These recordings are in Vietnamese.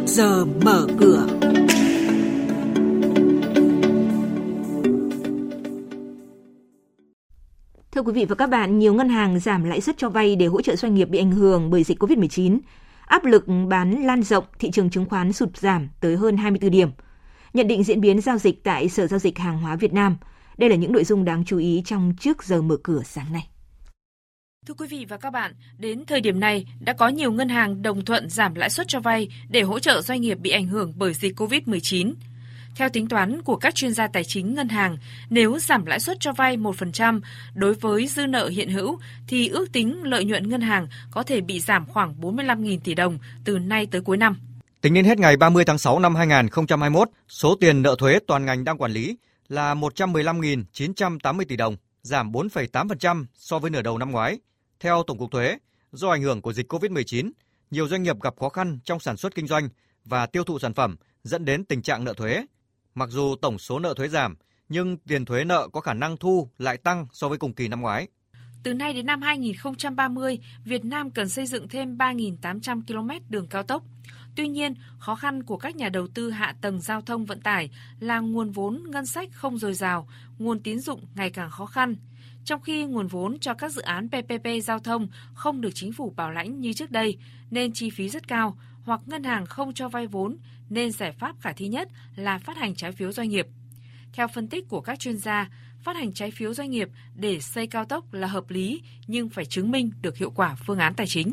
trước giờ mở cửa. Thưa quý vị và các bạn, nhiều ngân hàng giảm lãi suất cho vay để hỗ trợ doanh nghiệp bị ảnh hưởng bởi dịch COVID-19. Áp lực bán lan rộng, thị trường chứng khoán sụt giảm tới hơn 24 điểm. Nhận định diễn biến giao dịch tại Sở Giao dịch Hàng hóa Việt Nam. Đây là những nội dung đáng chú ý trong trước giờ mở cửa sáng nay. Thưa quý vị và các bạn, đến thời điểm này đã có nhiều ngân hàng đồng thuận giảm lãi suất cho vay để hỗ trợ doanh nghiệp bị ảnh hưởng bởi dịch COVID-19. Theo tính toán của các chuyên gia tài chính ngân hàng, nếu giảm lãi suất cho vay 1% đối với dư nợ hiện hữu thì ước tính lợi nhuận ngân hàng có thể bị giảm khoảng 45.000 tỷ đồng từ nay tới cuối năm. Tính đến hết ngày 30 tháng 6 năm 2021, số tiền nợ thuế toàn ngành đang quản lý là 115.980 tỷ đồng, giảm 4,8% so với nửa đầu năm ngoái. Theo Tổng cục Thuế, do ảnh hưởng của dịch COVID-19, nhiều doanh nghiệp gặp khó khăn trong sản xuất kinh doanh và tiêu thụ sản phẩm dẫn đến tình trạng nợ thuế. Mặc dù tổng số nợ thuế giảm, nhưng tiền thuế nợ có khả năng thu lại tăng so với cùng kỳ năm ngoái. Từ nay đến năm 2030, Việt Nam cần xây dựng thêm 3.800 km đường cao tốc. Tuy nhiên, khó khăn của các nhà đầu tư hạ tầng giao thông vận tải là nguồn vốn ngân sách không dồi dào, nguồn tín dụng ngày càng khó khăn. Trong khi nguồn vốn cho các dự án PPP giao thông không được chính phủ bảo lãnh như trước đây, nên chi phí rất cao, hoặc ngân hàng không cho vay vốn, nên giải pháp khả thi nhất là phát hành trái phiếu doanh nghiệp. Theo phân tích của các chuyên gia, phát hành trái phiếu doanh nghiệp để xây cao tốc là hợp lý nhưng phải chứng minh được hiệu quả phương án tài chính.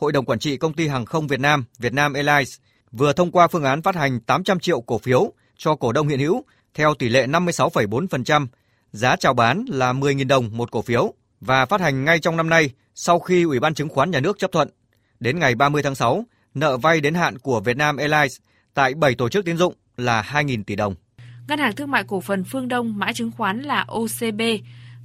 Hội đồng Quản trị Công ty Hàng không Việt Nam, Vietnam Airlines vừa thông qua phương án phát hành 800 triệu cổ phiếu cho cổ đông hiện hữu theo tỷ lệ 56,4%, giá chào bán là 10.000 đồng một cổ phiếu và phát hành ngay trong năm nay sau khi Ủy ban Chứng khoán Nhà nước chấp thuận. Đến ngày 30 tháng 6, nợ vay đến hạn của Vietnam Airlines tại 7 tổ chức tín dụng là 2.000 tỷ đồng. Ngân hàng Thương mại Cổ phần Phương Đông mã chứng khoán là OCB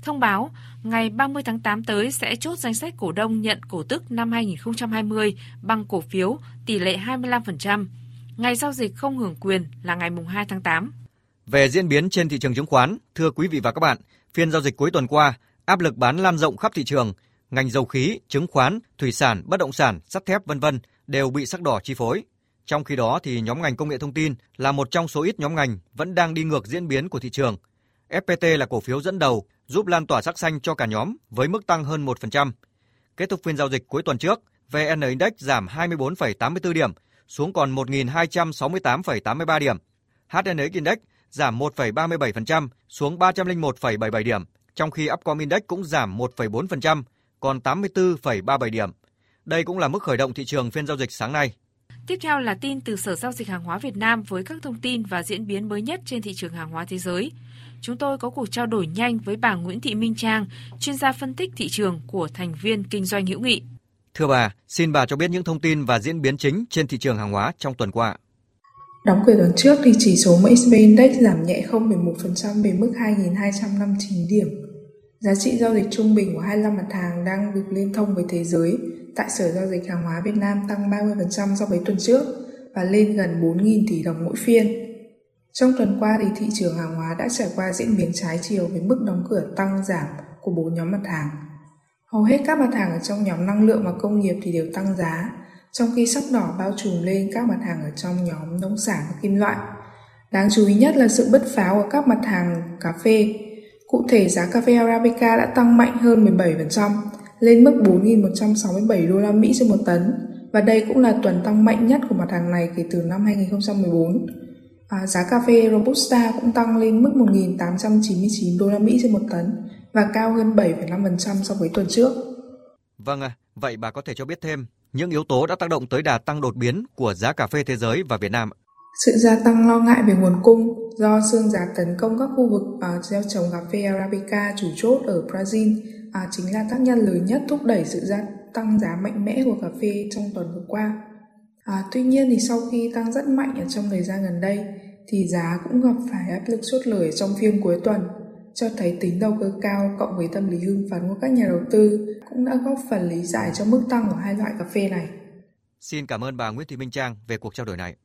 thông báo ngày 30 tháng 8 tới sẽ chốt danh sách cổ đông nhận cổ tức năm 2020 bằng cổ phiếu tỷ lệ 25%. Ngày giao dịch không hưởng quyền là ngày 2 tháng 8. Về diễn biến trên thị trường chứng khoán, thưa quý vị và các bạn, phiên giao dịch cuối tuần qua, áp lực bán lan rộng khắp thị trường, ngành dầu khí, chứng khoán, thủy sản, bất động sản, sắt thép vân vân đều bị sắc đỏ chi phối. Trong khi đó thì nhóm ngành công nghệ thông tin là một trong số ít nhóm ngành vẫn đang đi ngược diễn biến của thị trường. FPT là cổ phiếu dẫn đầu, giúp lan tỏa sắc xanh cho cả nhóm với mức tăng hơn 1%. Kết thúc phiên giao dịch cuối tuần trước, VN Index giảm 24,84 điểm, xuống còn 1.268,83 điểm. HNX Index giảm 1,37%, xuống 301,77 điểm, trong khi Upcom Index cũng giảm 1,4%, còn 84,37 điểm. Đây cũng là mức khởi động thị trường phiên giao dịch sáng nay. Tiếp theo là tin từ Sở Giao dịch Hàng hóa Việt Nam với các thông tin và diễn biến mới nhất trên thị trường hàng hóa thế giới. Chúng tôi có cuộc trao đổi nhanh với bà Nguyễn Thị Minh Trang, chuyên gia phân tích thị trường của thành viên kinh doanh hữu nghị. Thưa bà, xin bà cho biết những thông tin và diễn biến chính trên thị trường hàng hóa trong tuần qua. Đóng cửa tuần trước thì chỉ số MXV Index giảm nhẹ 0,1% về mức 2.259 điểm. Giá trị giao dịch trung bình của 25 mặt hàng đang được liên thông với thế giới tại Sở Giao dịch Hàng hóa Việt Nam tăng 30% so với tuần trước và lên gần 4.000 tỷ đồng mỗi phiên. Trong tuần qua thì thị trường hàng hóa đã trải qua diễn biến trái chiều với mức đóng cửa tăng giảm của bốn nhóm mặt hàng. Hầu hết các mặt hàng ở trong nhóm năng lượng và công nghiệp thì đều tăng giá, trong khi sắc đỏ bao trùm lên các mặt hàng ở trong nhóm nông sản và kim loại. Đáng chú ý nhất là sự bứt phá của các mặt hàng cà phê. Cụ thể giá cà phê Arabica đã tăng mạnh hơn 17%, lên mức 4.167 đô la Mỹ trên một tấn, và đây cũng là tuần tăng mạnh nhất của mặt hàng này kể từ năm 2014. À, giá cà phê Robusta cũng tăng lên mức 1.899 đô la Mỹ trên một tấn và cao hơn 7,5% so với tuần trước. Vâng à, vậy bà có thể cho biết thêm những yếu tố đã tác động tới đà tăng đột biến của giá cà phê thế giới và Việt Nam? Sự gia tăng lo ngại về nguồn cung do xương giá tấn công các khu vực uh, gieo trồng cà phê Arabica chủ chốt ở Brazil uh, chính là tác nhân lớn nhất thúc đẩy sự gia tăng giá mạnh mẽ của cà phê trong tuần vừa qua. À, tuy nhiên thì sau khi tăng rất mạnh ở trong thời gian gần đây thì giá cũng gặp phải áp lực sốt lời trong phiên cuối tuần cho thấy tính đầu cơ cao cộng với tâm lý hưng phấn của các nhà đầu tư cũng đã góp phần lý giải cho mức tăng của hai loại cà phê này. Xin cảm ơn bà Nguyễn Thị Minh Trang về cuộc trao đổi này.